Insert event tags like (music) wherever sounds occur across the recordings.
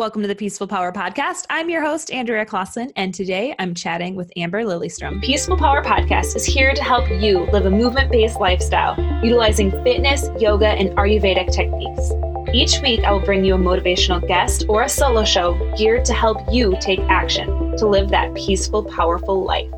Welcome to the Peaceful Power Podcast. I'm your host, Andrea Clausen, and today I'm chatting with Amber Lilyestrom. Peaceful Power Podcast is here to help you live a movement based lifestyle utilizing fitness, yoga, and Ayurvedic techniques. Each week, I will bring you a motivational guest or a solo show geared to help you take action to live that peaceful, powerful life.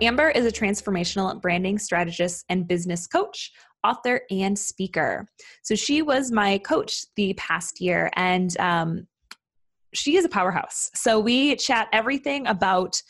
Amber is a transformational branding strategist and business coach author, and speaker. So she was my coach the past year, and um, she is a powerhouse. So we chat everything about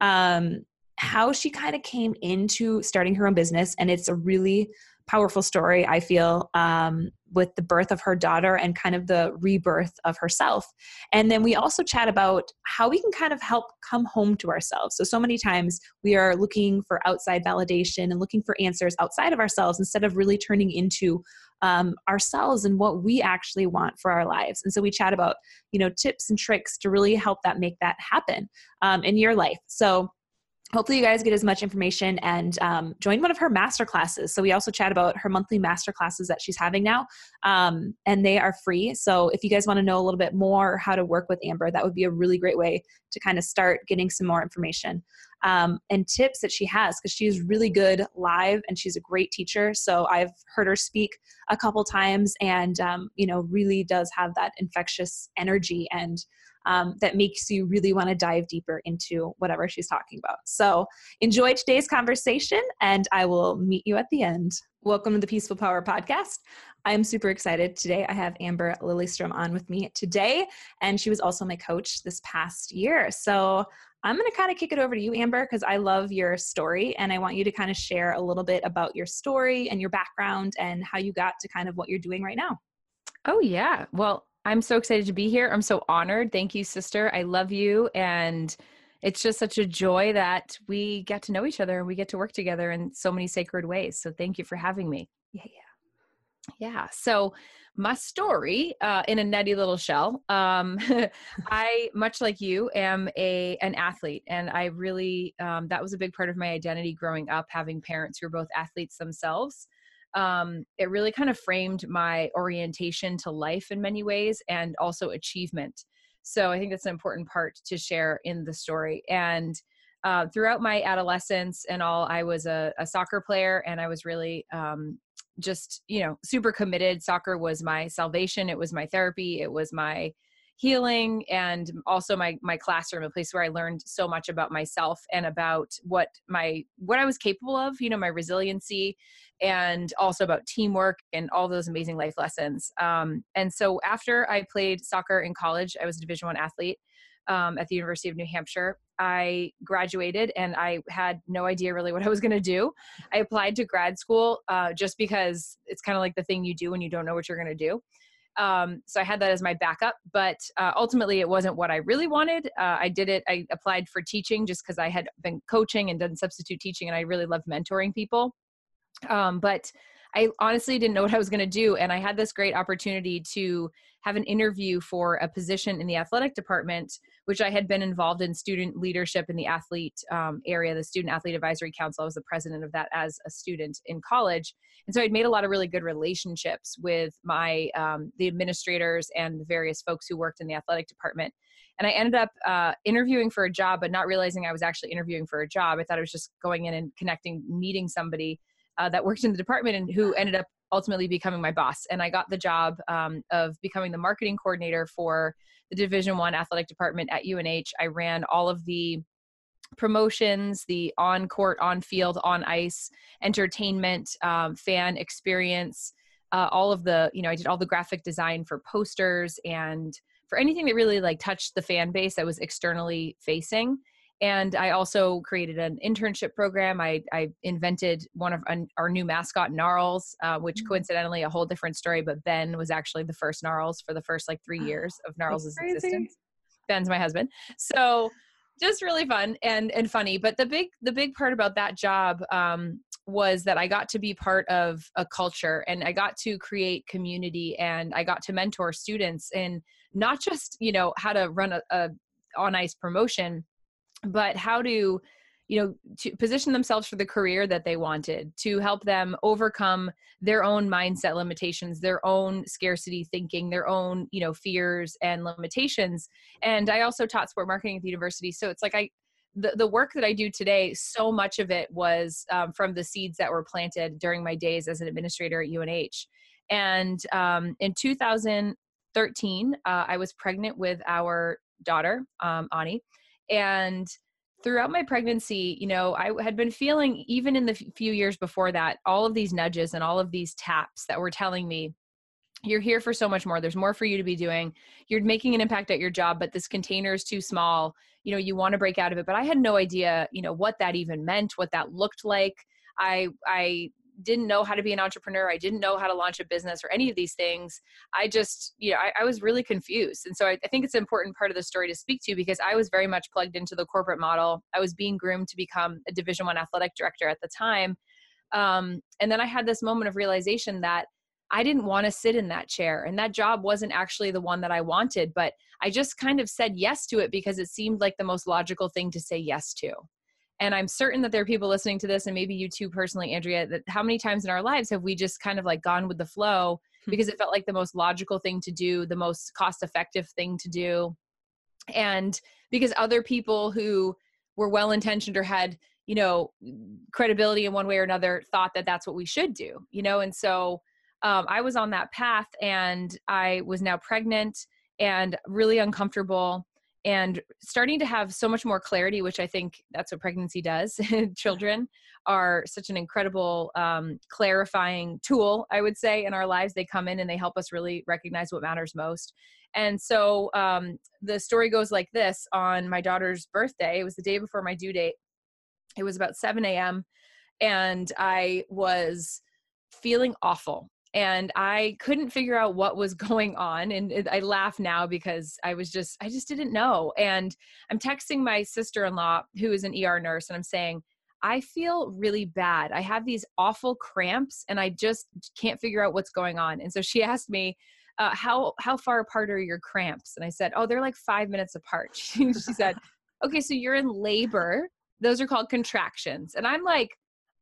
um, how she kind of came into starting her own business, and it's a really powerful story, I feel, um, with the birth of her daughter and kind of the rebirth of herself. And then we also chat about how we can kind of help come home to ourselves. So, so many times we are looking for outside validation and looking for answers outside of ourselves instead of really turning into um, ourselves and what we actually want for our lives. And so we chat about, you know, tips and tricks to really help that make that happen um, in your life. So, hopefully you guys get as much information and um, join one of her master classes. So we also chat about her monthly master classes that she's having now um, and they are free. So if you guys want to know a little bit more how to work with amber that would be a really great way to kind of start getting some more information um, and tips that she has because she's really good live and she's a great teacher so i've heard her speak a couple times and um, you know really does have that infectious energy and um, that makes you really want to dive deeper into whatever she's talking about. So enjoy today's conversation, and I will meet you at the end. Welcome to the Peaceful Power Podcast. I'm super excited. Today I have Amber Lilyestrom on with me today, and she was also my coach this past year. So I'm going to kind of kick it over to you, Amber, because I love your story and I want you to kind of share a little bit about your story and your background and how you got to kind of what you're doing right now. Oh, yeah. Well, I'm so excited to be here. I'm so honored. Thank you, sister. I love you. And it's just such a joy that we get to know each other and we get to work together in so many sacred ways. So thank you for having me. Yeah, yeah. Yeah. So my story uh, in a nutty little shell. Um, (laughs) I, much like you, am a an athlete, and I really um, that was a big part of my identity growing up, having parents who were both athletes themselves um, it really kind of framed my orientation to life in many ways and also achievement. So I think that's an important part to share in the story. And uh, throughout my adolescence and all, I was a, a soccer player and I was really um, just, you know, super committed. Soccer was my salvation, it was my therapy, it was my healing and also my my classroom a place where i learned so much about myself and about what my what i was capable of you know my resiliency and also about teamwork and all those amazing life lessons. Um, and so after i played soccer in college i was a division one athlete um, at the university of new hampshire i graduated and i had no idea really what i was going to do i applied to grad school uh, just because it's kind of like the thing you do when you don't know what you're going to do um, so I had that as my backup, but uh, ultimately it wasn't what I really wanted. Uh, I did it, I applied for teaching just because I had been coaching and done substitute teaching and I really loved mentoring people. Um, but I honestly didn't know what I was going to do. And I had this great opportunity to have an interview for a position in the athletic department, which I had been involved in student leadership in the athlete um, area, the Student Athlete Advisory Council. I was the president of that as a student in college. And so I'd made a lot of really good relationships with my, um, the administrators and the various folks who worked in the athletic department. And I ended up uh, interviewing for a job, but not realizing I was actually interviewing for a job. I thought I was just going in and connecting, meeting somebody uh, that worked in the department and who ended up ultimately becoming my boss. And i got the job um, of becoming the marketing coordinator for the division one athletic department at unh i ran all of the promotions the on court on field on ice entertainment um, fan experience uh, all of the you know i did all the graphic design for posters and for anything that really like touched the fan base that was externally facing and I also created an internship program. I, I invented one of our new mascot, Gnarlz, uh, which mm-hmm. coincidentally a whole different story. But Ben was actually the first Gnarlz for the first like three (gasps) years of Gnarlz' existence. Ben's my husband, so just really fun and and funny. But the big the big part about that job um, was that I got to be part of a culture and I got to create community and I got to mentor students and not just you know how to run a, a on ice promotion but how to you know to position themselves for the career that they wanted to help them overcome their own mindset limitations their own scarcity thinking their own you know fears and limitations and i also taught sport marketing at the university so it's like i the, the work that I do today, so much of it was um, from the seeds that were planted during my days as an administrator at UNH. And um, in 2013, uh, I was pregnant with our daughter, um, Ani. And throughout my pregnancy, you know, I had been feeling, even in the few years before that, all of these nudges and all of these taps that were telling me, you're here for so much more. There's more for you to be doing. You're making an impact at your job, but this container is too small. You know, you want to break out of it. But I had no idea, you know, what that even meant, what that looked like. I I didn't know how to be an entrepreneur. I didn't know how to launch a business or any of these things. I just, you know, I, I was really confused. And so I, I, think it's an important part of the story to speak to because I was very much plugged into the corporate model. I was being groomed to become a division one athletic director at the time. Um, and then I had this moment of realization that I didn't want to sit in that chair and that job wasn't actually the one that I wanted, but I just kind of said yes to it because it seemed like the most logical thing to say yes to and i'm certain that there are people listening to this and maybe you too personally andrea that how many times in our lives have we just kind of like gone with the flow hmm. because it felt like the most logical thing to do the most cost effective thing to do and because other people who were well intentioned or had you know credibility in one way or another thought that that's what we should do you know and so um, i was on that path and i was now pregnant and really uncomfortable and starting to have so much more clarity which i think that's what pregnancy does. (laughs) Children are such an incredible um, clarifying tool i would say in our lives. They come in and they help us really recognize what matters most. And so um, the story goes like this. On my daughter's birthday it was the day before my due date it was about 7 a.m and i was feeling awful and i couldn't figure out what was (laughs) going on and i laugh now because i was just i just didn't know and i'm texting my sister-in-law who is an er nurse and i'm saying i feel really bad. I have these awful cramps and i just can't figure out what's going on. And so she (laughs) asked me uh, how how far apart are your cramps? And i said oh they're like five minutes apart. (laughs) She said okay so you're in labor. Those are called contractions. And i'm like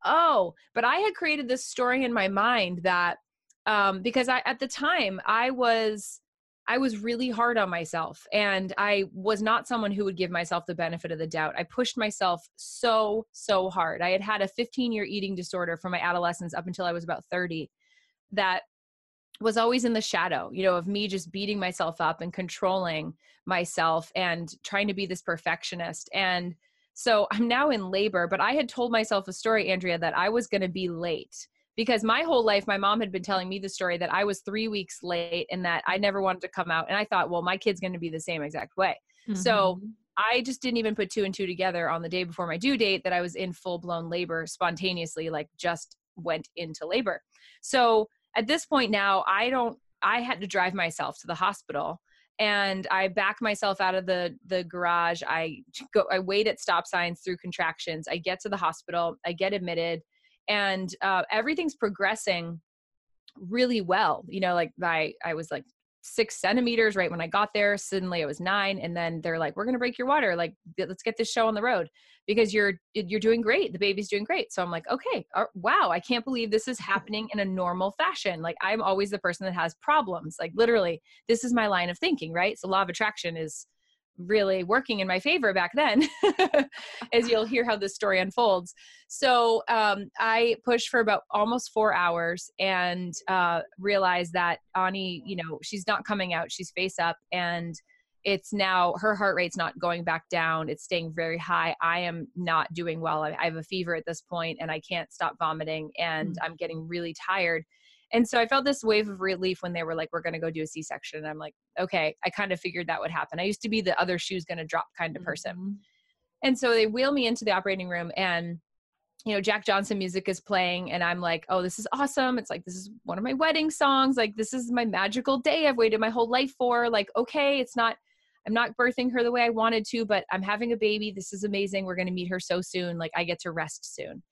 oh but i had created this story in my mind that um, because I at the time I was I was really hard on myself and I was not someone who would give myself the benefit of the doubt. I pushed myself so so hard. I had had a 15 year eating disorder from my adolescence up until I was about 30 that was always in the shadow, you know, of me just beating myself up and controlling myself and trying to be this perfectionist. And so I'm now in labor, but I had told myself a story, Andrea, that I was going to be late because my whole life my mom had been telling me the story that I was 3 weeks late and that I never wanted to come out and I thought well my kid's going to be the same exact way. Mm-hmm. So I just didn't even put two and two together on the day before my due date that I was in full blown labor spontaneously like just went into labor. So at this point now I don't I had to drive myself to the hospital and I back myself out of the the garage. I go I wait at stop signs through contractions. I get to the hospital. I get admitted and uh, everything's progressing really well you know like i i was like six centimeters right when i got there suddenly it was nine and then they're like we're to break your water like let's get this show on the road because you're you're doing great the baby's doing great. So i'm like okay wow i can't believe this is happening in a normal fashion. Like i'm always the person that has problems like literally this is my line of thinking right? So law of attraction is really working in my favor back then, (laughs) as you'll hear how this story unfolds. So um, I pushed for about almost four hours and uh, realized that Ani, you know, she's not coming out, she's face up, and it's now her heart rate's not going back down it's staying very high i am not doing well i, have a fever at this point and i can't stop vomiting and mm-hmm. i'm getting really tired and so I felt this wave of relief when they were like, we're going to go do a C section. And I'm like, okay, I kind of figured that would happen. I used to be the other shoe's going to drop kind of person. Mm-hmm. And so they wheel me into the operating room and you know, Jack Johnson music is playing, and I'm like, oh, this is awesome. It's like, this is one of my wedding songs. Like, this is my magical day I've waited my whole life for. Like, okay, it's not, I'm not birthing her the way I wanted to, but I'm having a baby. This is amazing. We're going to meet her so soon. Like, I get to rest soon.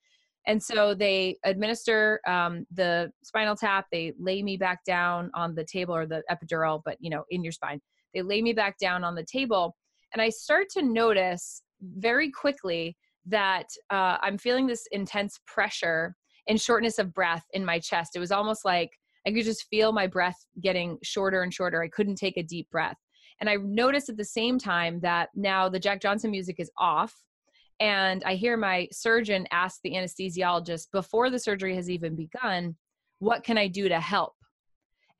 And so they administer um, the spinal tap. They lay me back down on the table or the epidural, but you know, in your spine. They lay me back down on the table, and I start to notice very quickly that uh, I'm feeling this intense pressure and shortness of breath in my chest. It was almost like I could just feel my breath getting shorter and shorter. I couldn't take a deep breath. And I noticed at the same time that now the Jack Johnson music is off. And I hear my surgeon ask the anesthesiologist before the surgery has even begun, What can I do to help?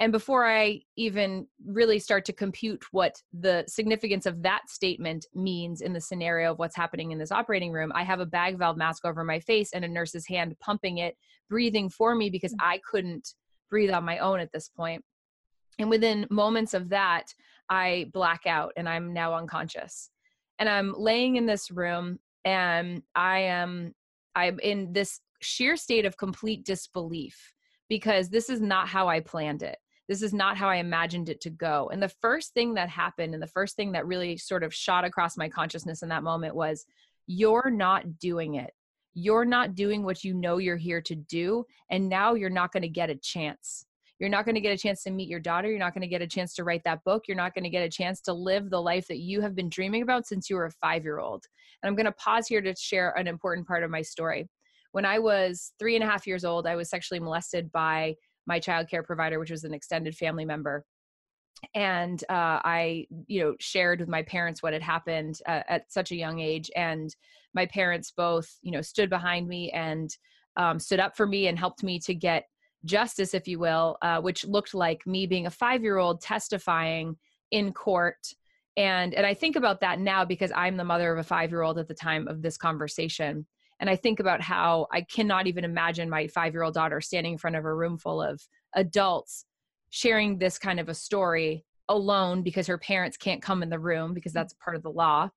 And before I even really start to compute what the significance of that statement means in the scenario of what's happening in this operating room, I have a bag valve mask over my face and a nurse's hand pumping it, breathing for me because mm. I couldn't breathe on my own at this point. And within moments of that, I black out and I'm now unconscious. And I'm laying in this room and I am I'm in this sheer state of complete disbelief because this is not how I planned it this is not how I imagined it to go. And the first thing that happened, and the first thing that really sort of shot across my consciousness in that moment was, you're not doing it. You're not doing what you know you're here to do. And now you're not going to get a chance. You're not going to get a chance to meet your daughter. You're not going to get a chance to write that book. You're not going to get a chance to live the life that you have been dreaming about since you were a five year old. And I'm going to pause here to share an important part of my story. When I was three and a half years old, I was sexually molested by my child care provider, which was an extended family member. And uh, I, you know, shared with my parents what had happened uh, at such a young age. And my parents both, you know, stood behind me and um, stood up for me and helped me to get justice, if you will, uh, which looked like me being a five year old testifying in court. And, and I think about that now because I'm the mother of a five year old at the time of this conversation. And i think about how i cannot even imagine my five year old daughter standing in front of a room full of adults sharing this kind of a story alone because her parents can't come in the room because that's part of the law.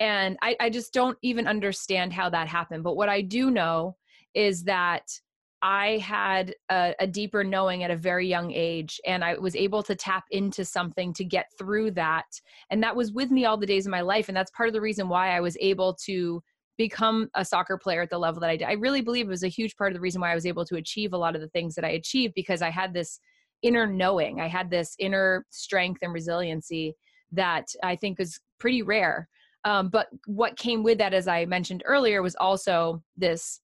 And I, I just don't even understand how that happened. But what i do know is that I had a, a, deeper knowing at a very young age, and I was able to tap into something to get through that. And that was with me all the days of my life. And that's part of the reason why I was able to become a soccer player at the level that I did. I really believe it was a huge part of the reason why I was able to achieve a lot of the things that I achieved because I had this inner knowing, I had this inner strength and resiliency that I think is pretty rare. Um, but what came with that, as I mentioned earlier, was also this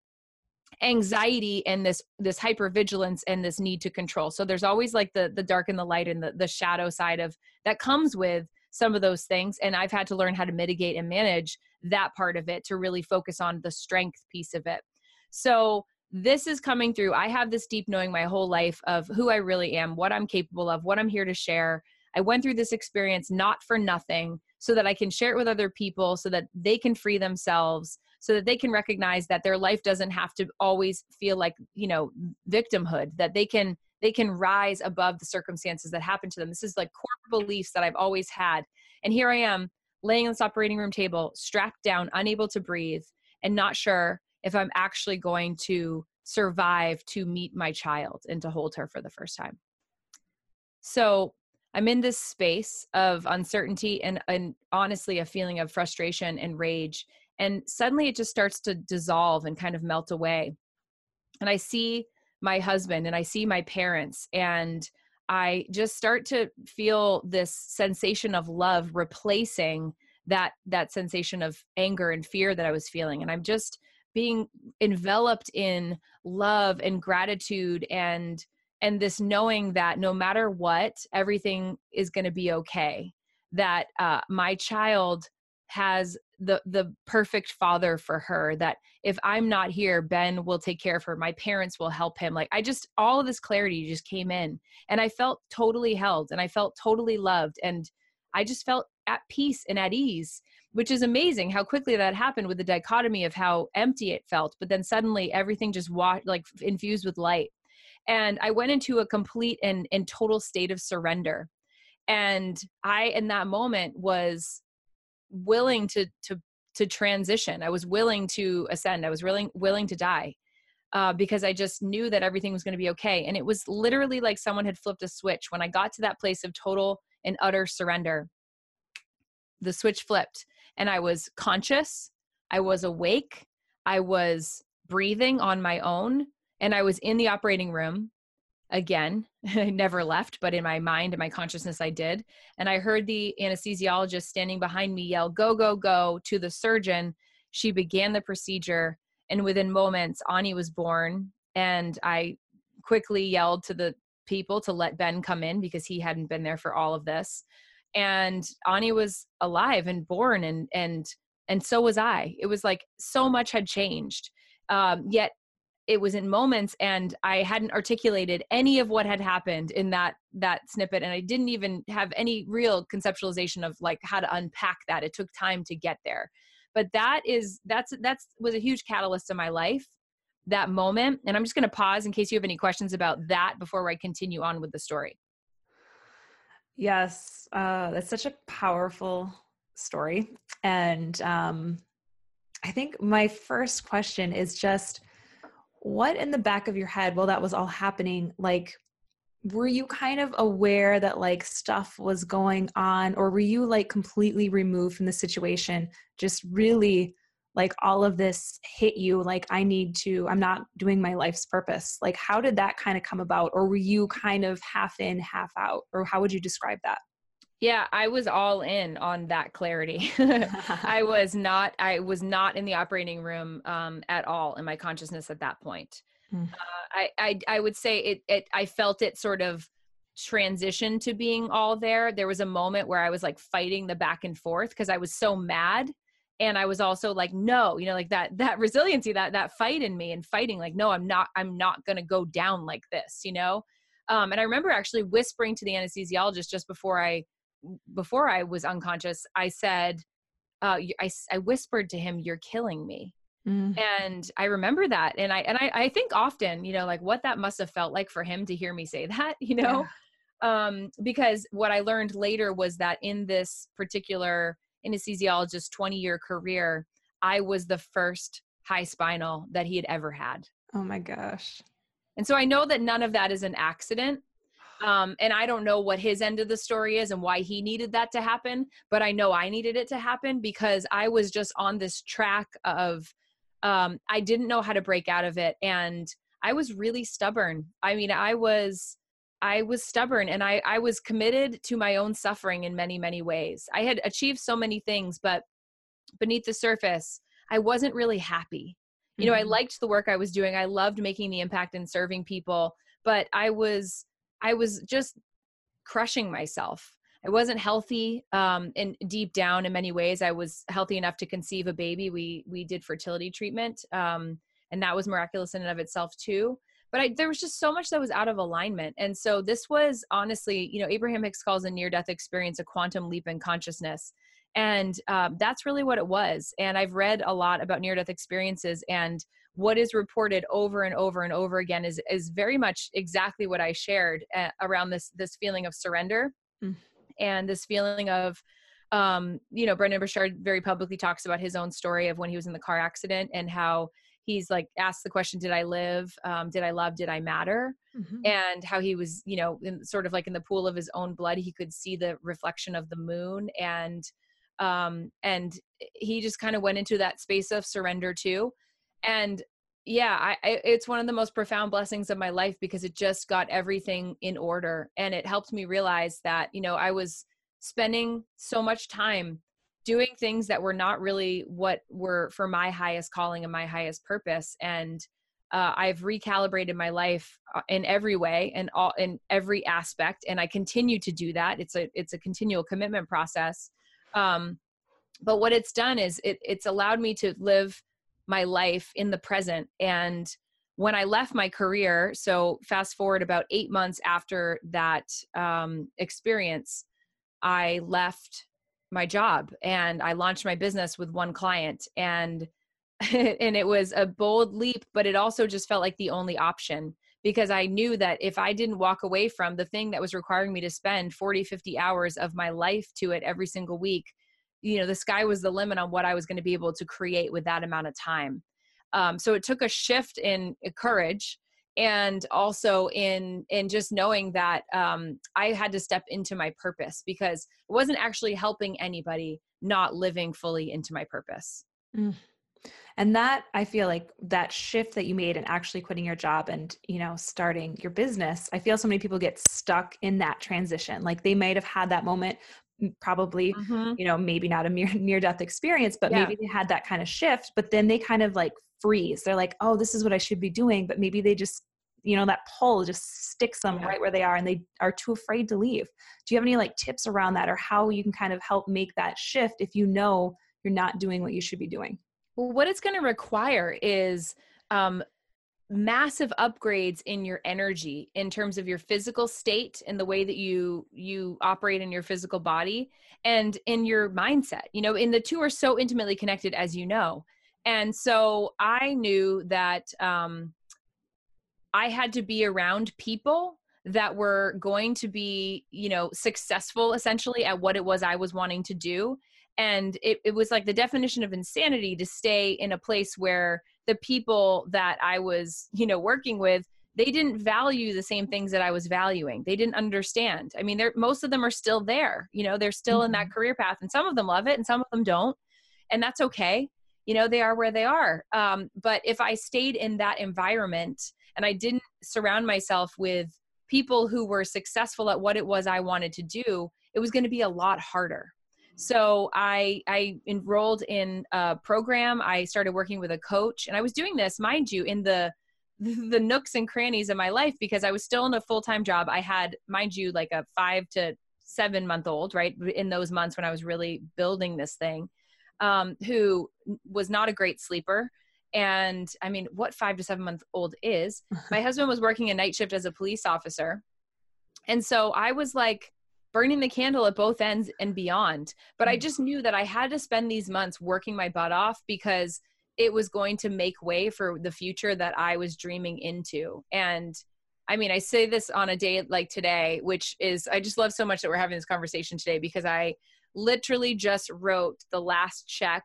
anxiety and this this hypervigilance and this need to control. So there's always like the the dark and the light and the, the shadow side of that comes with some of those things and i've had to learn how to mitigate and manage that part of it to really focus on the strength piece of it. So this is coming through. I have this deep knowing my whole life of who i really am what i'm capable of what i'm here to share. I went through this experience not for nothing so that i can share it with other people so that they can free themselves so that they can recognize that their life doesn't have to always feel like you know victimhood that they can they can rise above the circumstances that happen to them. This is like core beliefs that I've always had. And here I am laying on this operating room table, strapped down, unable to breathe, and not sure if I'm actually going to survive to meet my child and to hold her for the first time. So I'm in this space of uncertainty and, and honestly a feeling of frustration and rage. And suddenly it just starts to dissolve and kind of melt away. And I see my husband and I see my parents and I just start to feel this sensation of love replacing that that sensation of anger and fear that I was feeling and I'm just being enveloped in love and gratitude and and this knowing that no matter what everything is going to be okay that uh, my child has the the perfect father for her that if i'm not here ben will take care of her my parents will help him like i just all of this clarity just came in and i felt totally held and i felt totally loved and i just felt at peace and at ease which is amazing how quickly that happened with the dichotomy of how empty it felt but then suddenly everything just wa- like infused with light. And i went into a complete and, and total state of surrender and i in that moment was willing to to to transition. I was willing to ascend. I was willing willing to die. Uh, because I just knew that everything was going to be okay. And it was literally like someone had flipped a switch. When I got to that place of total and utter surrender, the switch flipped and I was conscious, I was awake, I was breathing on my own, and I was in the operating room again. (laughs) I never left, but in my mind and my consciousness, I did. And I heard the anesthesiologist standing behind me yell, Go, go, go to the surgeon. she began the procedure and within moments ani was born and i quickly yelled to the people to let ben come in because he hadn't been there for all of this and ani was alive and born and and and so was i it was like so much had changed um, yet it was in moments and i hadn't articulated any of what had happened in that that snippet and i didn't even have any real conceptualization of like how to unpack that. It took time to get there. But that is that's that's was a huge catalyst in my life that moment and i'm just going to pause in case you have any questions about that before i continue on with the story. Yes uh, that's such a powerful story and um, i think my first question is just what in the back of your head while that was all happening like were you kind of aware that like stuff was going on or were you like completely removed from the situation? Just really like all of this hit you like i need to i'm not doing my life's purpose. Like how did that kind of come about? Or were you kind of half in half out? Or how would you describe that yeah, I was all in on that clarity. (laughs) I (laughs) was not I was not in the operating room um, at all in my consciousness at that point. Mm. Uh, I, I I would say it it I felt it sort of transition to being all there. There was a moment where I was like fighting the back and forth because I was so mad and I was also like no, you know like that that resiliency that that fight in me and fighting like no, I'm not I'm not going to go down like this, you know? Um, and I remember actually whispering to the anesthesiologist just before I before I was unconscious, I said, uh, I, I whispered to him, "You're killing me." Mm. And I remember that, and I and I, I think often, you know, like what that must have felt like for him to hear me say (laughs) that, you know, yeah. um, because what I learned later was that in this particular anesthesiologist 20 year career, I was the first high spinal that he had ever had. Oh my gosh. And so I know that none of that is an accident. Um, and I don't know what his end of the story is and why he needed that to happen, but I know I needed it to happen because I was just on this track of um, I didn't know how to break out of it. And I was really stubborn. I mean, I was. I was stubborn and I, I was committed to my own suffering in many, many ways. I had achieved so many things, but beneath the surface, I wasn't really happy. You know, I mm-hmm. liked the work I was doing. I loved making the impact and serving people, but I was I was just crushing myself. I wasn't healthy um, and deep down in many ways. I was healthy enough to conceive a baby. We we did fertility treatment, um, and that was miraculous in and of itself too. But I, there was just so much that was out of alignment, and so this was honestly, you know, Abraham Hicks calls a near-death experience a quantum leap in consciousness, and um, that's really what it was. And I've read a lot about near-death experiences, and what is reported over and over and over again is is very much exactly what I shared uh, around this this feeling of surrender mm. and this feeling of um, you know Brendon Burchard very publicly talks about his own story of when he was in the car accident and how he's like asked the question did i live um, did i love did i matter mm-hmm. and how he was you know in, sort of like in the pool of his own blood he could see the reflection of the moon and um and he just kind of went into that space of surrender too and yeah I, I, it's one of the most profound blessings of my life because it just got everything in order and it helped me realize that you know i was spending so much time doing things that were not really what were for my highest calling and my highest purpose and uh, i've recalibrated my life uh, in every way and all in every aspect and i continue to do that. It's a it's a continual commitment process. Um, but what it's done is it, it's allowed me to live my life in the present. And when i left my career so fast forward about eight months after that um, experience i left my job and i launched my business with one client. And (laughs) and it was a bold leap but it also just felt like the only option because i knew that if i didn't walk away from the thing that was requiring me to spend 40 50 hours of my life to it every single week you know the sky was the limit on what i was going to be able to create with that amount of time. Um, so it took a shift in uh, courage and also in in just knowing that um, i had to step into my purpose because it wasn't actually helping anybody not living fully into my purpose. Mm. and that i feel like that shift that you made and actually quitting your job and you know starting your business i feel so many people get stuck in that transition. Like they might have had that moment probably mm-hmm. you know maybe not a (laughs) near near death experience but yeah. maybe they had that kind of shift but then they kind of like freeze they're like oh this is what i should be doing but maybe they just you know that pull just sticks them yeah. right where they are and they are too afraid to leave do you have any like tips around that or how you can kind of help make that shift if you know you're not doing what you should be doing well what it's going to require is um, massive upgrades in your energy in terms of your physical state and the way that you you operate in your physical body and in your mindset you know in the two are so intimately connected as you know. And so i knew that um i had to be around people that were going to be you know successful essentially at what it was i was wanting to do. And it, it was like the definition of insanity to stay in a place where the people that i was you know working with they didn't value the same things that i was valuing they didn't understand i mean they're most of them are still there you know they're still mm-hmm. in that mm-hmm. career path and some of them love it and some of them don't and that's okay you know they are where they are um, but if i stayed in that environment and i didn't surround myself with people who were successful at what it was i wanted to do it was going to be a lot harder so I I enrolled in a program. I started working with a coach, and I was doing this, mind you, in the (laughs) the nooks and crannies of my life because I was still in a full time job. I had, mind you, like a five to seven month old, right, in those months when I was really building this thing, um, who was not a great sleeper. And I mean, what five to seven month old is? (laughs) My husband was working a night shift as a police officer. And so I was like, burning the candle at both ends and beyond. But I mm. just knew that I had to spend these months working my butt off because it was going to make way for the future that I was dreaming into. And I mean, I say this on a day like today, which is, I just love so much that we're having this conversation today because I literally just wrote the last check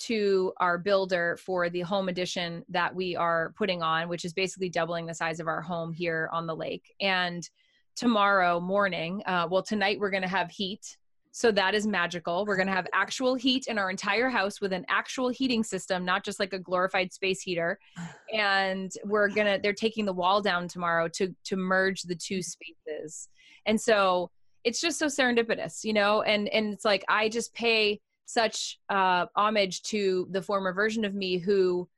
to our builder for the home edition that we are putting on, which is basically doubling the size of our home here on the lake. And tomorrow morning. Uh, well, tonight we're going to have heat. So that is magical. We're going to have actual heat in our entire house with an actual heating system, not just like a glorified space heater. And we're going to, they're taking the wall down tomorrow to, to merge the two spaces. And so it's just so serendipitous, you know, and, and it's like, I just pay such uh, homage to the former version of me who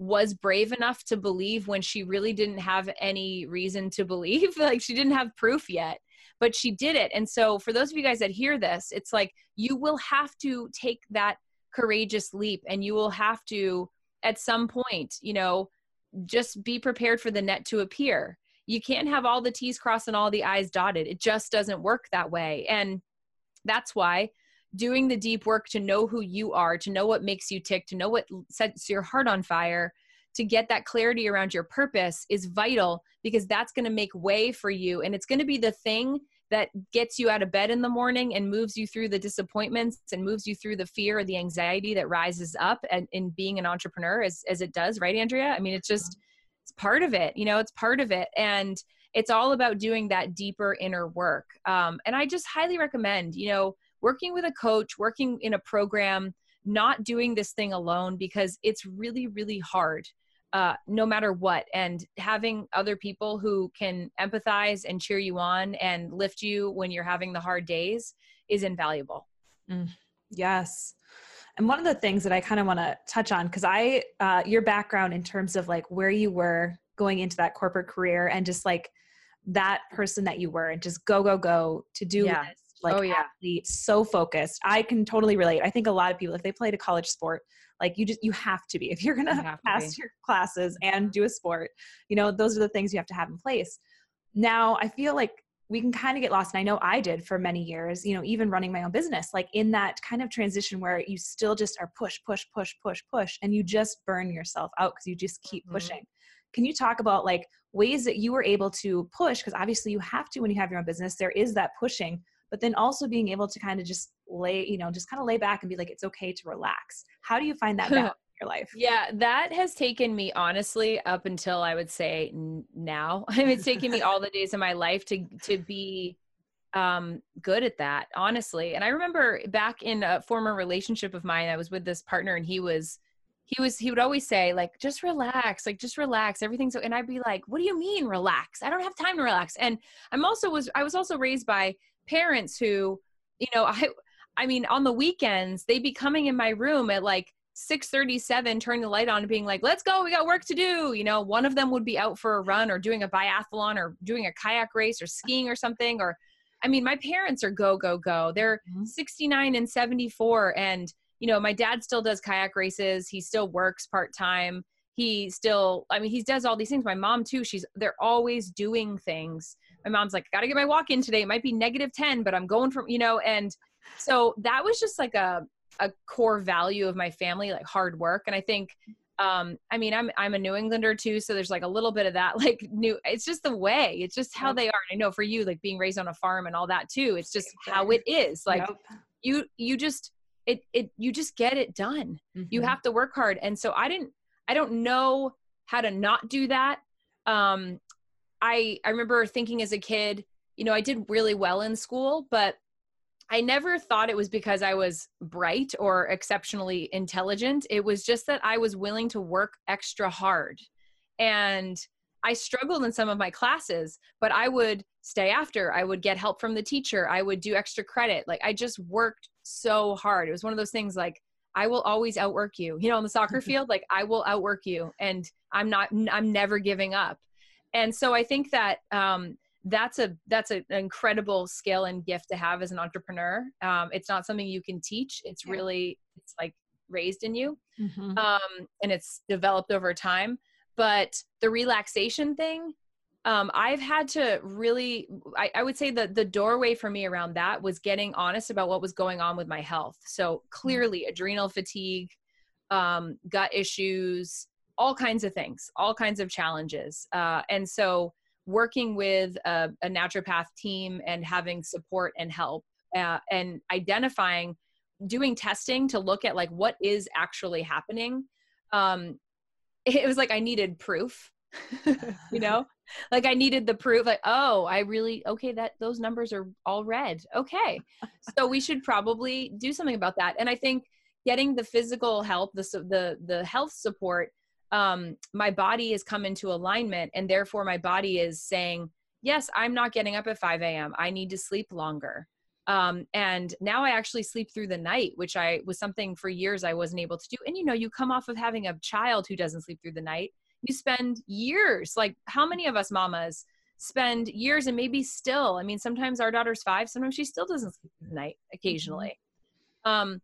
was brave enough to believe when she really didn't have any reason to believe. (laughs) Like she didn't have proof yet but she did it. And so for those of you guys that hear this it's like you will have to take that courageous leap and you will have to at some point you know just be prepared for the net to appear. You can't have all the t's crossed and all the i's dotted. It just doesn't work that way. And that's why doing the deep work to know who you are, to know what makes you tick, to know what sets your heart on fire, to get that clarity around your purpose is vital because that's going to make way for you. And it's going to be the thing that gets you out of bed in the morning and moves you through the disappointments and moves you through the fear or the anxiety that rises up and in being an entrepreneur as, as it does, right, Andrea? I mean, it's just, it's part of it, you know, it's part of it. And it's all about doing that deeper inner work. Um, and I just highly recommend, you know, working with a coach, working in a program, not doing this thing alone because it's really, really hard. Uh, no matter what, and having other people who can empathize and cheer you on and lift you when you're having the hard days is invaluable. Mm, yes. And one of the things that I kind of want to touch on, because I, uh, your background in terms of like where you were going into that corporate career and just like that person that you were and just go, go, go to do yeah like oh, yeah. athlete, so focused. I can totally relate. I think a lot of people, if they played a college sport, like you just you have to be if you're gonna you pass your classes and do a sport. You know, those are the things you have to have in place. Now, I feel like we can kind of get lost and i know i did for many years you know even running my own business like in that kind of transition where you still just are push push push push push and you just burn yourself out because you just keep mm-hmm. pushing can you talk about like ways that you were able to push because obviously you have to when you have your own business there is that pushing but then also being able to kind of just lay, you know, just kind of lay back and be like, it's okay to relax. How do you find that balance (laughs) in your life? Yeah, that has taken me honestly up until I would say now. I (laughs) mean, it's taken me all the (laughs) days of my life to to be um good at that honestly and i remember back in a former relationship of mine i was with this partner and he was he was he would always say like just relax like just relax everything's and i'd be like what do you mean relax i don't have time to relax and i'm also was i was also raised by parents who you know, (laughs) I I mean, on the weekends, they'd be coming in my room at like 637 turning the light on and being like let's go we got work to do you know? One of them would be out for a run or doing a biathlon or doing a kayak race or skiing or something or i mean my parents are go go go. They're mm-hmm. 69 and 74 and you know my dad still does kayak races. He still works part-time. He still i mean he does all these things. My mom too she's they're always doing things my mom's like gotta get my walk in today it might be negative 10 but i'm going from you know and so that was just like a a core value of my family, like hard work. And I think, um, I mean, I'm I'm a New Englander too, so there's like a little bit of that. (laughs) Like new, it's just the way. It's just how yep. they are. And I know for you, like being raised on a farm and all that too. It's just how it is. Like yep. you you just it it you just get it done. Mm-hmm. You have to work hard. And so I didn't I don't know how to not do that. Um, I I remember thinking as a kid, you know, I did really well in school, but I never thought it was because I was bright or exceptionally intelligent. It was just that I was willing to work extra hard. And I struggled in some of my classes, but I would stay after. I would get help from the teacher. I would do extra credit. Like I just worked so hard. It was one of those things like I will always outwork you. You know, on the soccer (laughs) field, like I will outwork you and I'm not I'm never giving up. And so I think that um that's a that's a, an incredible skill and gift to have as an entrepreneur um, it's not something you can teach it's yeah. really it's like raised in you mm-hmm. um, and it's developed over time but the relaxation thing um, i've had to really I, I, would say that the doorway for me around that was getting honest about what was going on with my health so mm-hmm. clearly adrenal fatigue um, gut issues all kinds of things all kinds of challenges. Uh, and so working with a, a naturopath team and having support and help uh, and identifying doing testing to look at like what is actually happening um (laughs) it was like i needed proof (laughs) you know? Like i needed the proof like oh i really okay that those numbers are all red. Okay. So we should probably do something about that. And i think getting the physical help the the the health support um, my body has come into alignment and therefore my body is saying yes i'm not getting up at 5 a.m i need to sleep longer. Um, and now i actually sleep through the night which i was something for years i wasn't able to do. And you know you come off of having a child who doesn't sleep through the night. You spend years like how many of us mamas spend years and maybe still i mean sometimes our daughter's five sometimes she still doesn't sleep through the night occasionally. Um,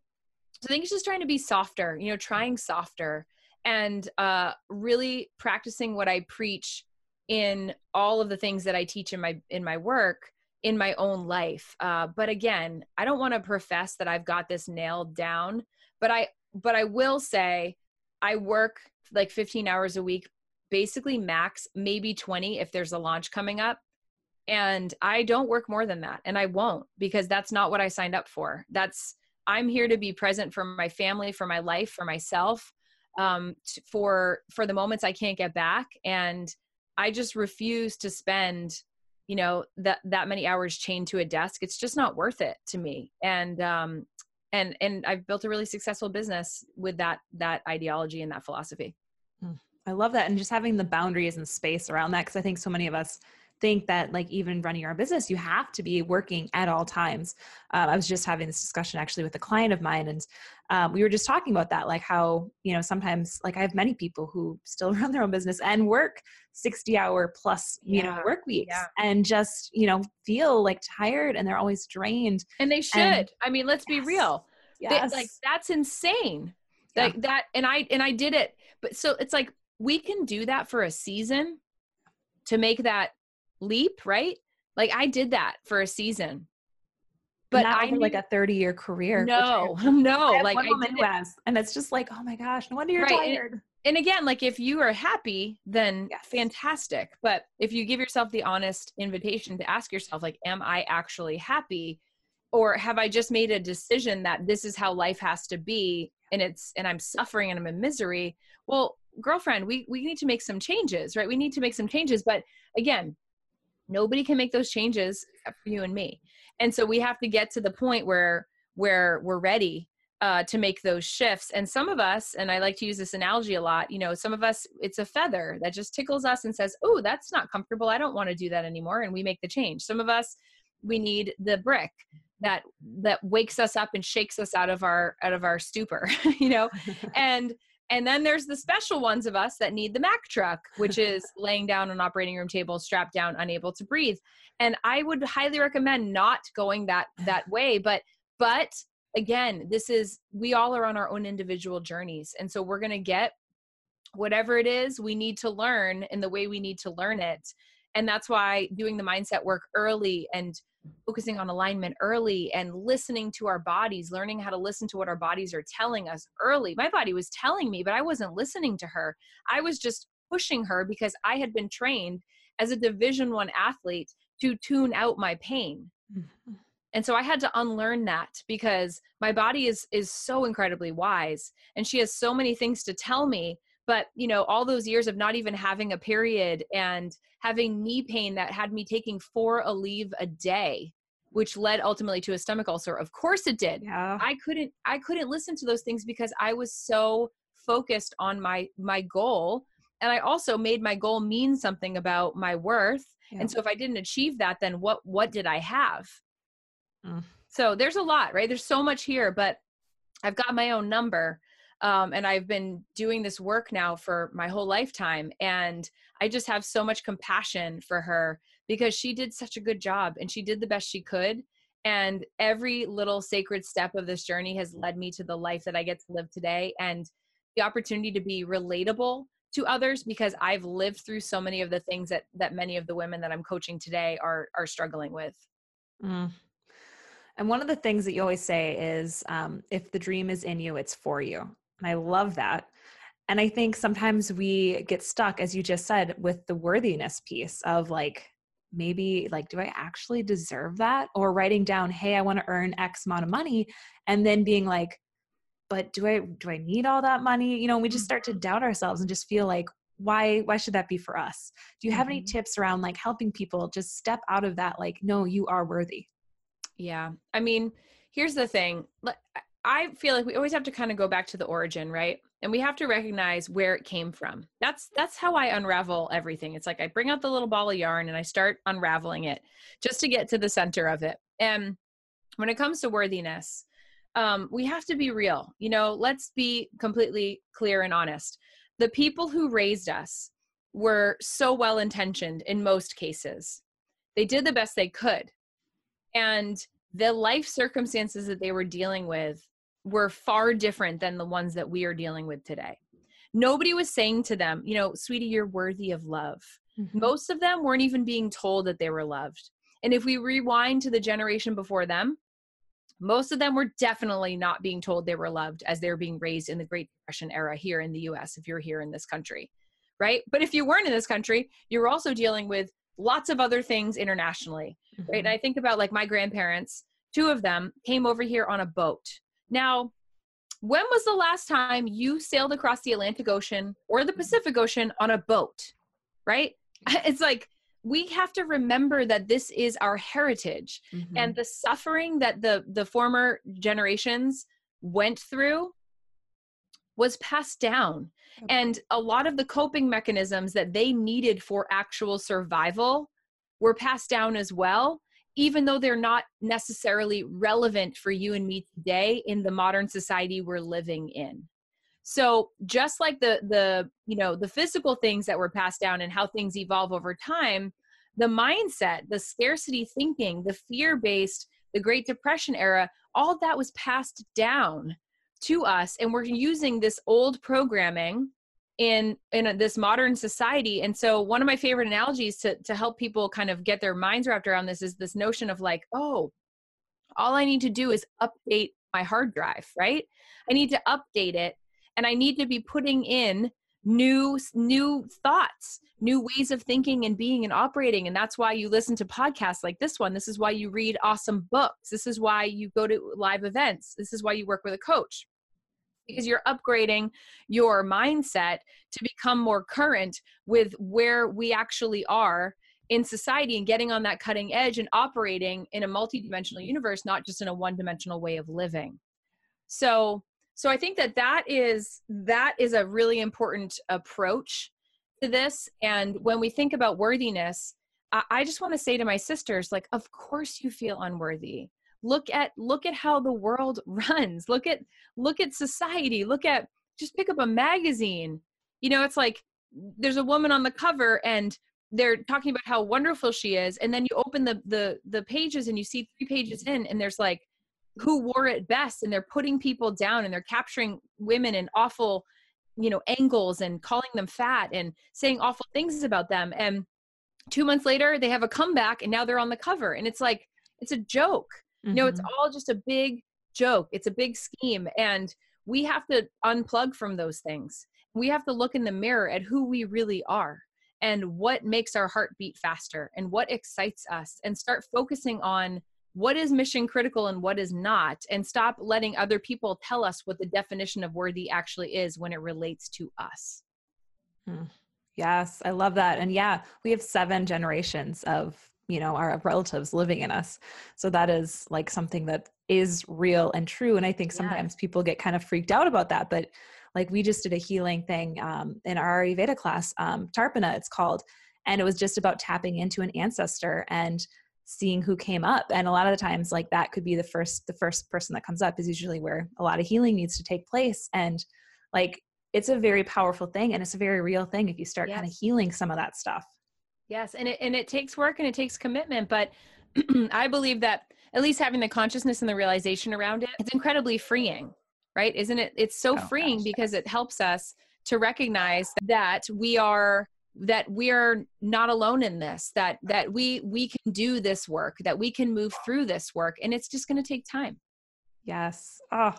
so i think it's just trying to be softer you know trying softer and uh, really practicing what I preach in all of the things that I teach in my in my work in my own life. Uh, but again, I don't want to profess that I've got this nailed down. But I but I will say I work like 15 hours a week, basically max maybe 20 if there's a launch coming up. And I don't work more than that, and I won't because that's not what I signed up for. That's I'm here to be present for my family, for my life, for myself um, t- for for the moments I can't get back, and I just refuse to spend you know that that many hours chained to a desk. It's just not worth it to me. And um, and and I've built a really successful business with that that ideology and that philosophy. Hmm. I love that, and just having the boundaries and space around that because I think so many of us think that like even running our business you have to be working at all times um, i was just having this discussion actually with a client of mine and um, we were just talking about that like how you know sometimes like i have many people who still (laughs) run their own business and work 60 hour plus you yeah. know work weeks yeah. and just you know feel like tired and they're always drained and they should and, i mean let's yes. be real yes. They, like that's insane yeah. like that and i and i did it but so it's like we can do that for a season to make that leap, right? Like I did that for a season. But Not I knew, like a 30 year career. No, (laughs) (laughs) no. I like I did it. and it's just like, oh my gosh, no wonder you're right. tired. And, and, again, like if you are happy, then yes. fantastic. But if you give yourself the honest invitation to ask yourself, like, am I actually happy? Or have I just made a decision that this is how life has to be and it's and I'm suffering and I'm in misery? Well, girlfriend, we we need to make some changes, right? We need to make some changes. But again, nobody can make those changes except for you and me. And so we have to get to the point where where we're ready uh, to make those shifts. And some of us and i like to use this analogy a lot you know some of us it's a feather that just tickles us and says oh that's not comfortable. I don't want to do that anymore and we make the change. Some of us we need the brick that that wakes us up and shakes us out of our out of our stupor (laughs) you know? (laughs) And and then there's the special ones of us that need the mac truck which is (laughs) laying down on operating room table strapped down unable to breathe. And i would highly recommend not going that that (laughs) way but but again this is we all are on our own individual journeys. And so we're going to get whatever it is we need to learn in the way we need to learn it and that's why doing the mindset work early and focusing on alignment early and listening to our bodies, learning how to listen to what our bodies are telling us early. My body was telling me, but I wasn't listening to her. I was just pushing her because I had been trained as a division 1 athlete to tune out my pain. Mm-hmm. And so I had to unlearn that because my body is is so incredibly wise and she has so many things to tell me but you know all those years of not even having a period and having knee pain that had me taking four Aleve a day which led ultimately to a stomach ulcer of course it did yeah. i couldn't i couldn't listen to those things because i was so focused on my my goal and i also made my goal mean something about my worth yeah. and so if i didn't achieve that then what what did i have mm. so there's a lot right there's so much here but i've got my own number um, and I've been doing this work now for my whole lifetime. And I just have so much compassion for her because she did such a good job and she did the best she could. And every little sacred step of this journey has led me to the life that I get to live today and the opportunity to be relatable to others because I've lived through so many of the things that that many of the women that I'm coaching today are are struggling with. Mm. And one of the things that you always say is, um, if the dream is in you, it's for you. And I love that. And I think sometimes we get stuck, as you just said, with the worthiness piece of like, maybe like, do I actually deserve that? Or writing down, hey, I want to earn X amount of money. And then being like, but do I do I need all that money? You know, we just start to doubt ourselves and just feel like, why why should that be for us? Do you have mm-hmm. any tips around like helping people just step out of that, like, no, you are worthy? Yeah. I mean, here's the thing. I feel like we always have to kind of go back to the origin, right? And we have to recognize where it came from. That's that's how I unravel everything. It's like I bring out the little ball of yarn and I start unraveling it just to get to the center of it. And when it comes to worthiness, um, we have to be real. You know, let's be completely clear and honest. The people who raised us were so well intentioned in most cases. They did the best they could. And the life circumstances that they were dealing with were far different than the ones that we are dealing with today. Nobody was saying to them, you know, sweetie, you're worthy of love. Mm-hmm. Most of them weren't even being told that they were loved. And if we rewind to the generation before them, most of them were definitely not being told they were loved as they were being raised in the Great Depression era here in the US, if you're here in this country, right? But if you weren't in this country, you're also dealing with lots of other things internationally, mm-hmm. right? And I think about like my grandparents, two of them came over here on a boat now, when was the last time you sailed across the Atlantic Ocean or the Pacific Ocean on a boat? Right? (laughs) It's like we have to remember that this is our heritage mm-hmm. and the suffering that the the former generations went through was passed down okay. and a lot of the coping mechanisms that they needed for actual survival were passed down as well even though they're not necessarily relevant for you and me today in the modern society we're living in. So just like the the you know the physical things that were passed down and how things evolve over time the mindset the scarcity thinking the fear based the great depression era all that was passed down to us and we're using this old programming in in this modern society. And so one of my favorite analogies to to help people kind of get their minds wrapped around this is this notion of like oh all i need to do is update my hard drive right? I need to update it and i need to be putting in new new thoughts new ways of thinking and being and operating. And that's why you listen to podcasts like this one. This is why you read awesome books. This is why you go to live events. This is why you work with a coach because you're upgrading your mindset to become more current with where we actually are in society and getting on that cutting edge and operating in a multidimensional universe not just in a one-dimensional way of living. So so i think that that is that is a really important approach to this. And when we think about worthiness i, I just want to say to my sisters like of course you feel unworthy look at look at how the world (laughs) runs. Look at look at society. Look at just pick up a magazine. You know it's like there's a woman on the cover and they're talking about how wonderful she is and then you open the the the pages and you see three pages in and there's like who wore it best and they're putting people down and they're capturing women in awful you know angles and calling them fat and saying awful things about them. And two months later they have a comeback and now they're on the cover. And it's like it's a joke mm-hmm. you know it's all just a big joke it's a big scheme and we have to unplug from those things we have to look in the mirror at who we really are and what makes our heart beat faster and what excites us and start focusing on what is mission critical and what is not and stop letting other people tell us what the definition of worthy actually is when it relates to us hmm. yes i love that and yeah we have seven generations of you know our relatives living in us so that is like something that is real and true and i think sometimes yes. people get kind of freaked out about that but like we just did a healing thing um, in our ayurveda class um, tarpana it's called and it was just about tapping into an ancestor and seeing who came up and a lot of the times like that could be the first the first person that comes up is usually where a lot of healing needs to take place and like it's a very powerful thing and it's a very real thing if you start yes. kind of healing some of that stuff yes and it and it takes work and it takes commitment but (clears throat) i believe that at least having the consciousness and the realization around it it's incredibly freeing right? Isn't it it's so oh, freeing gosh, because yes. it helps us to recognize that we are that we are not alone in this that that we we can do this work that we can move through this work and it's just going to take time. Yes. Oh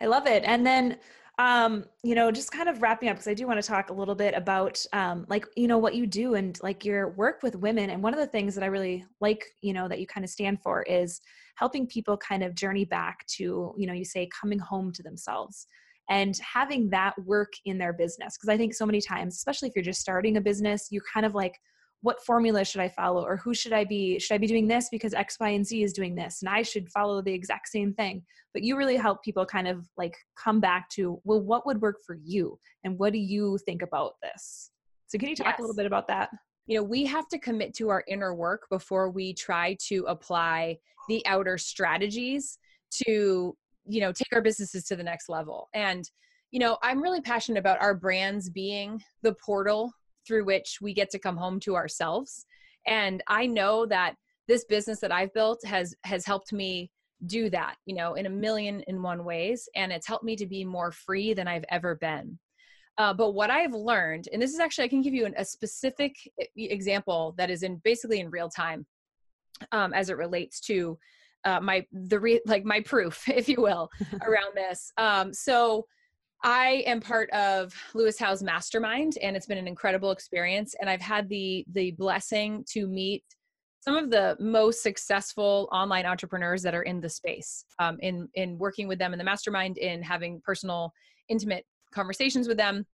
i love it. And then um you know just kind of wrapping up because i do want to talk a little bit about um like you know what you do and like your work with women and one of the things that i really like you know that you kind of stand for is helping people kind of journey back to you know you say coming home to themselves and having that work in their business. Because I think so many times, especially if you're just starting a business, you're kind of like, what formula should I follow? Or who should I be? Should I be doing this because X, Y, and Z is doing this? And I should follow the exact same thing. But you really help people kind of like come back to, well, what would work for you? And what do you think about this? So, can you talk yes. a little bit about that? You know, we have to commit to our inner work before we try to apply the outer strategies to you know take our businesses to the next level and you know i'm really passionate about our brands being the portal through which we get to come home to ourselves and i know that this business that i've built has has helped me do that you know in a million and one ways and it's helped me to be more free than i've ever been uh, but what i've learned and this is actually i can give you an, a specific example that is in basically in real time um, as it relates to uh, my the re- like my proof, (laughs) if you will, (laughs) around this. Um, so I am part of Lewis Howes Mastermind, and it's been an incredible experience. And I've had the the blessing to meet some of the most successful online entrepreneurs that are in the space. Um, in in working with them in the mastermind, in having personal, intimate conversations with them,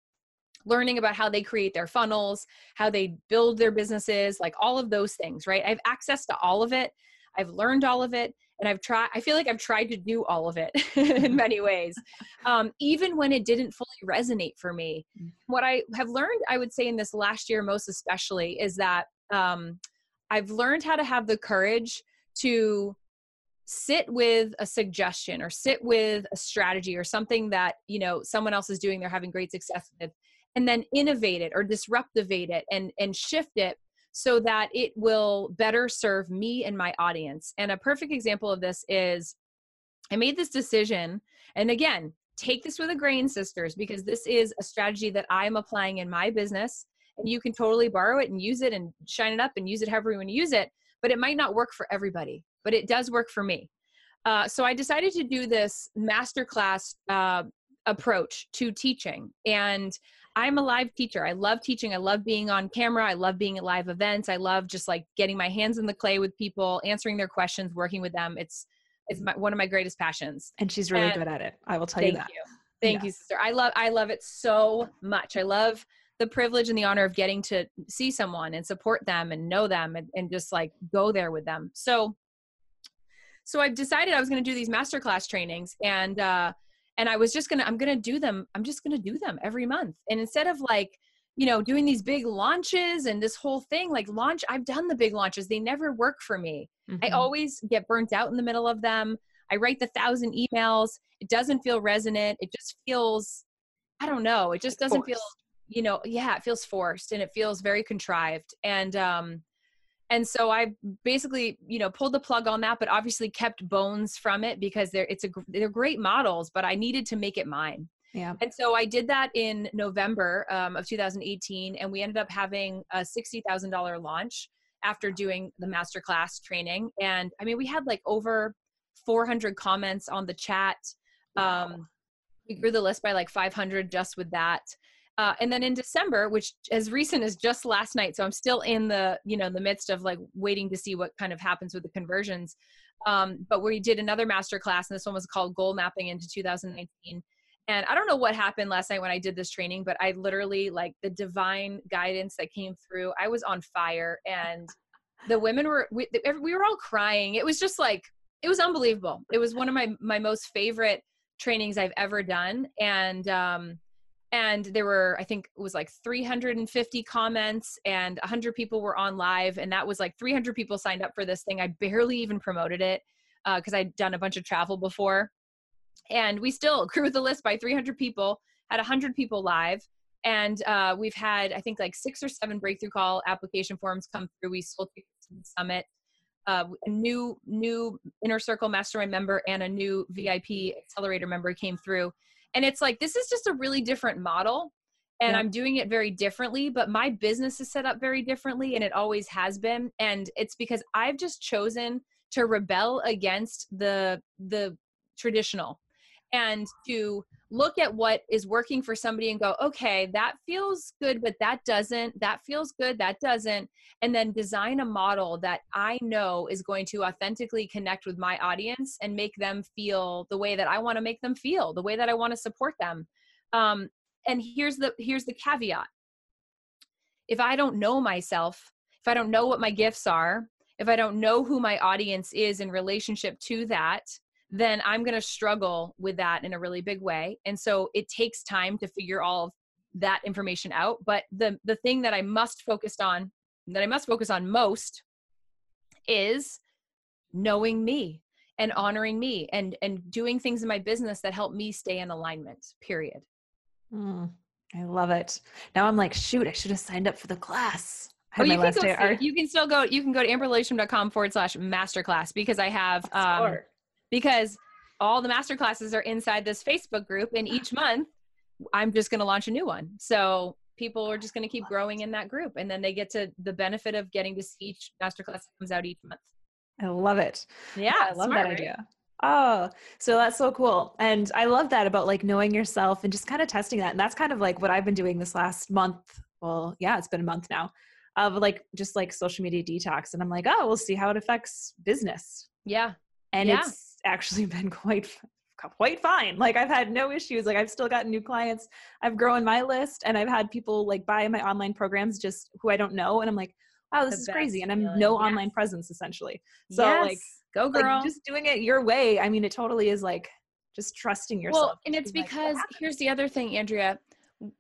learning about how they create their funnels, how they build their businesses, like all of those things. Right? I have access to all of it I've learned all of it and I've tried, I feel like I've tried to do all of it (laughs) in many ways, um, even when it didn't fully resonate for me. Mm. What I have learned, I would say, in this last year, most especially, is that um, I've learned how to have the courage to sit with a suggestion or sit with a strategy or something that you know someone else is doing they're having great success with and then innovate it or disruptivate it and and shift it so that it will better serve me and my audience. And a perfect example of this is I made this decision, and again, take this with a grain, sisters, because this is a strategy that I'm applying in my business. And you can totally borrow it and use it and shine it up and use it however you want to use it. But it might not work for everybody, but it does work for me. Uh, so I decided to do this masterclass uh, approach to teaching. And I'm a live teacher. I love teaching. I love being on camera. I love being at live events. I love just like getting my hands in the clay with people, answering their questions, working with them. It's it's my, one of my greatest passions. And she's really and good at it. I will tell you that. Thank you. Thank you, sister. I love I love it so much. I love the privilege and the honor of getting to see someone and support them and know them and, and just like go there with them. So so I've decided I was going to do these masterclass trainings and uh and I was just gonna, I'm gonna do them. I'm just gonna do them every month. And instead of like, you know, doing these big launches and this whole thing, like launch, I've done the big launches. They never work for me. Mm-hmm. I always get burnt out in the middle of them. I write the thousand emails. It doesn't feel resonant. It just feels, I don't know. It just doesn't feel, you know, yeah, it feels forced and it feels very contrived. And, um, and so I basically, you know, pulled the plug on that, but obviously kept bones from it because they're it's a they're great models, but I needed to make it mine. Yeah. And so I did that in November um, of 2018, and we ended up having a $60,000 launch after doing the masterclass training. And I mean, we had like over 400 comments on the chat. Wow. Um, we grew the list by like 500 just with that. Uh, and then in December, which as recent as just last night, so I'm still in the you know the midst of like waiting to see what kind of happens with the conversions. Um, but we did another master class, and this one was called Goal Mapping into 2019 and I don't know what happened last night when I did this training, but I literally like the divine guidance that came through. I was on fire and the women were we, we were all crying. It was just like it was unbelievable. It was one of my my most favorite trainings I've ever done and um and there were i think it was like 350 comments and 100 people were on live and that was like 300 people signed up for this thing. I barely even promoted it because uh, i'd done a bunch of travel before. And we still (laughs) grew the list by 300 people had 100 people live and uh, we've had i think like six or seven breakthrough call application forms come through. We sold to the summit. Uh, a new new inner circle mastermind member and a new vip accelerator member came through and it's like this is just a really different model and yeah. i'm doing it very differently but my business is set up very differently and it always has been and it's because i've just chosen to rebel against the the traditional and to look at what is working for somebody and go, okay, that feels good, but that doesn't, that feels good, that doesn't. And then design a model that I know is going to authentically connect with my audience and make them feel the way that I want to make them feel, the way that I want to support them. Um, and here's the here's the caveat. If I don't know myself, if I don't know what my gifts are, if I don't know who my audience is in relationship to that, then I'm going to struggle with that in a really big way. And so it takes time to figure all of that information out. But the the thing that I must focus on, that I must focus on most, is knowing me and honoring me and and doing things in my business that help me stay in alignment. Period. Mm, I love it. Now I'm like, shoot, I should have signed up for the class. Oh, you can, go, you can still go. You can go to amberlilyestrom.com forward slash masterclass because I have um, because all the master classes are inside this Facebook group, and each month I'm just going to launch a new one. So people are just going to keep growing in that group, and then they get to the benefit of getting to see each master class that comes out each month. I love it. Yeah, I love smart, that idea. Right? Oh, so that's so cool. And I love that about like knowing yourself and just kind of testing that. And that's kind of like what I've been doing this last month. Well, yeah, it's been a month now of like just like social media detox. And I'm like, oh, we'll see how it affects business. Yeah. And yeah. it's actually (laughs) been quite quite fine. Like I've had no issues. Like I've still gotten new clients. I've grown my list and I've had people like buy my online programs just who I don't know. And I'm like, wow, this the is crazy. And I'm feeling. no yes. online presence essentially. So yes. like go girl. Like, just doing it your way. I mean, it totally is like just trusting yourself. Well, and it's because like, here's the other thing, Andrea.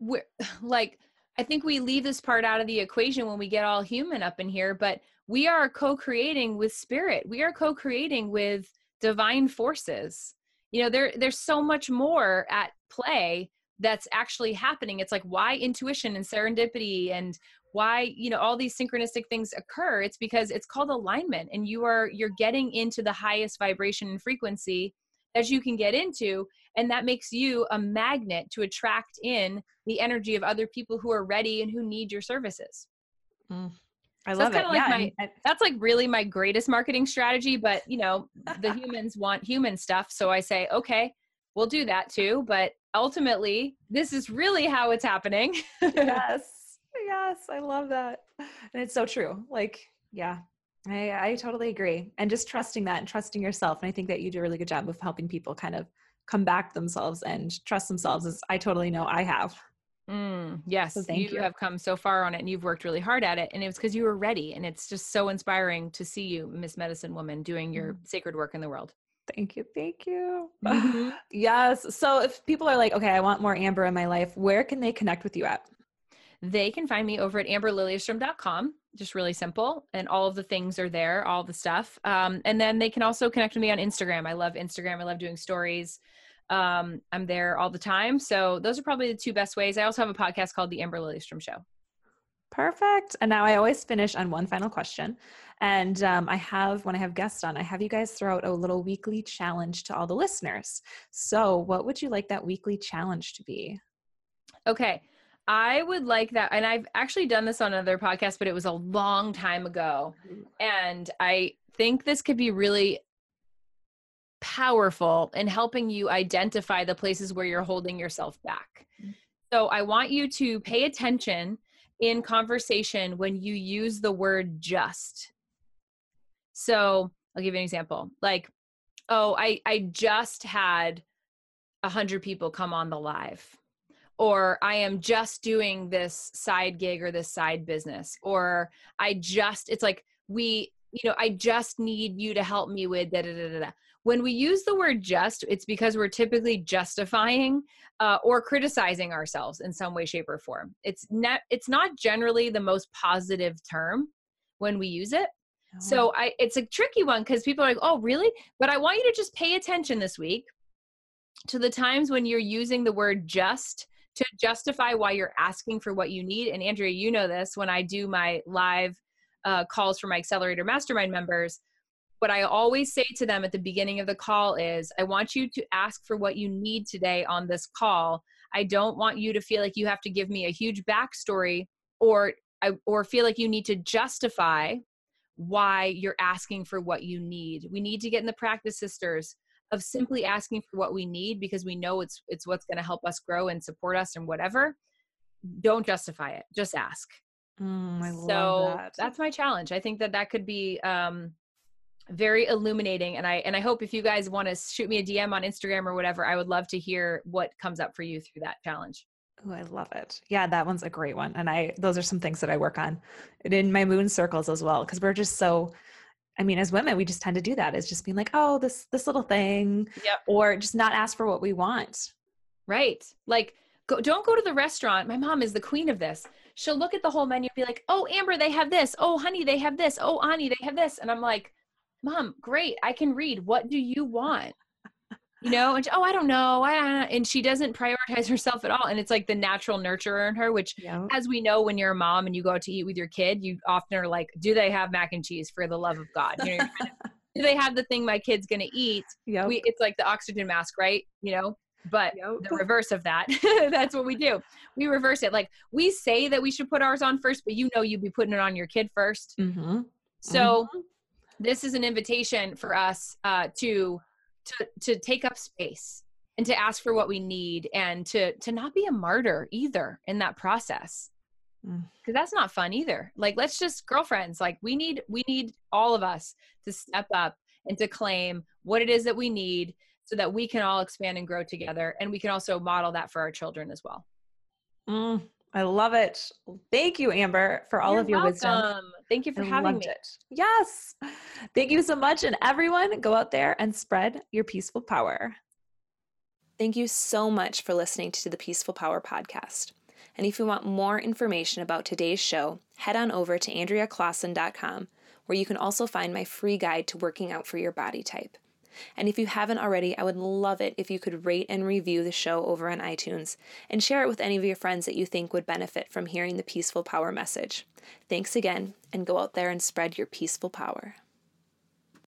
We're (sighs) like I think we leave this part out of the equation when we get all human up in here, but we are co-creating with spirit. We are co-creating with divine forces. You know there there's so much more at play that's actually happening. It's like why intuition and serendipity and why you know all these synchronistic things occur? It's because it's called alignment and you are you're getting into the highest vibration and frequency as you can get into and that makes you a magnet to attract in the energy of other people who are ready and who need your services. Mm. I so love that's it. Like yeah, my, that's like really my greatest marketing strategy. But you know, the humans want human stuff, so I say, okay, we'll do that too. But ultimately, this is really how it's happening. (laughs) yes, yes, I love that, and it's so true. Like, yeah, I I totally agree, and just trusting that and trusting yourself. And I think that you do a really good job of helping people kind of come back themselves and trust themselves, as I totally know I have. Mm, yes, so you, you, have come so far on it and you've worked really hard at it. And it was because you were ready. And it's just so inspiring to see you, Miss Medicine Woman, doing your mm. sacred work in the world. Thank you. Thank you. Mm-hmm. (laughs) yes. So if people are like, okay, I want more Amber in my life, where can they connect with you at? they can find me over at amberlilyestrom.com. Just really simple. And all of the things are there, all the stuff. Um, and then they can also connect with me on Instagram. I love Instagram. I love doing stories. Um, I'm there all the time. So those are probably the two best ways. I also have a podcast called The Amber Lilyestrom Show. Perfect. And now I always finish on one final question. And um, I have, when I have guests on, I have you guys throw out a little weekly challenge to all the listeners. So, what would you like that weekly challenge to be? Okay. I would like that. And I've actually done this on another podcast, but it was a long time ago. And I think this could be really powerful in helping you identify the places where you're holding yourself back. Mm-hmm. So I want you to pay attention in conversation when you use the word just. So I'll give you an example. Like, oh, I, I just had a hundred people come on the live or I am just doing this side gig or this side business, or I just, it's like we, you know, I just need you to help me with da da da da. da. When we use the word just, it's because we're typically justifying uh, or criticizing ourselves in some way, shape, or form. It's not, it's not generally the most positive term when we use it. Oh. So I, it's a tricky one because people are like, oh, really? But I want you to just pay attention this week to the times when you're using the word just to justify why you're asking for what you need. And Andrea, you know this when I do my live uh, calls for my accelerator mastermind members. What I always say to them at the beginning of the call is, I want you to ask for what you need today on this call. I don't want you to feel like you have to give me a huge backstory or or feel like you need to justify why you're asking for what you need. We need to get in the practice, sisters, of simply asking for what we need because we know it's it's what's going to help us grow and support us and whatever don't justify it just ask mm, I so that. that's my challenge i think that that could be um very illuminating and i and i hope if you guys want to shoot me a dm on instagram or whatever i would love to hear what comes up for you through that challenge Oh, I love it. Yeah, that one's a great one. And I those are some things that I work on in my moon circles as well because we're just so I mean, as women, we just tend to do that. Is just being like, oh, this this little thing, yep. or just not ask for what we want. Right. Like, go, don't go to the restaurant. My mom is the queen of this. She'll look at the whole menu and be like, oh, Amber, they have this. Oh, honey, they have this. Oh, Ani, they have this. And I'm like, mom, great. I can read. What do you want? you know and she, oh i don't know I, and she doesn't prioritize herself at all and it's like the natural nurturer in her which yeah. as we know when you're a mom and you go out to eat with your kid you often are like do they have mac and cheese for the love of god you know (laughs) do they have the thing my kid's gonna eat yep. we it's like the oxygen mask right you know but yep. the reverse of that (laughs) that's what we do we reverse it like we say that we should put ours on first but you know you'd be putting it on your kid 1st mm-hmm. so mm-hmm. This is an invitation for us uh, to to to take up space and to ask for what we need and to to not be a martyr either in that process. Because mm. that's not fun either. Like let's just girlfriends like we need we need all of us to step up and to claim what it is that we need so that we can all expand and grow together and we can also model that for our children as well. Mm, i love it thank you amber for all You're of your welcome. wisdom thank you for I having me it. yes (laughs) thank you so much and everyone go out there and spread your peaceful power Thank you so much for listening to the Peaceful Power podcast. And if you want more information about today's show, head on over to AndreaClausen.com, where you can also find my free guide to working out for your body type. And if you haven't already, I would love it if you could rate and review the show over on iTunes and share it with any of your friends that you think would benefit from hearing the Peaceful Power message. Thanks again, and go out there and spread your peaceful power.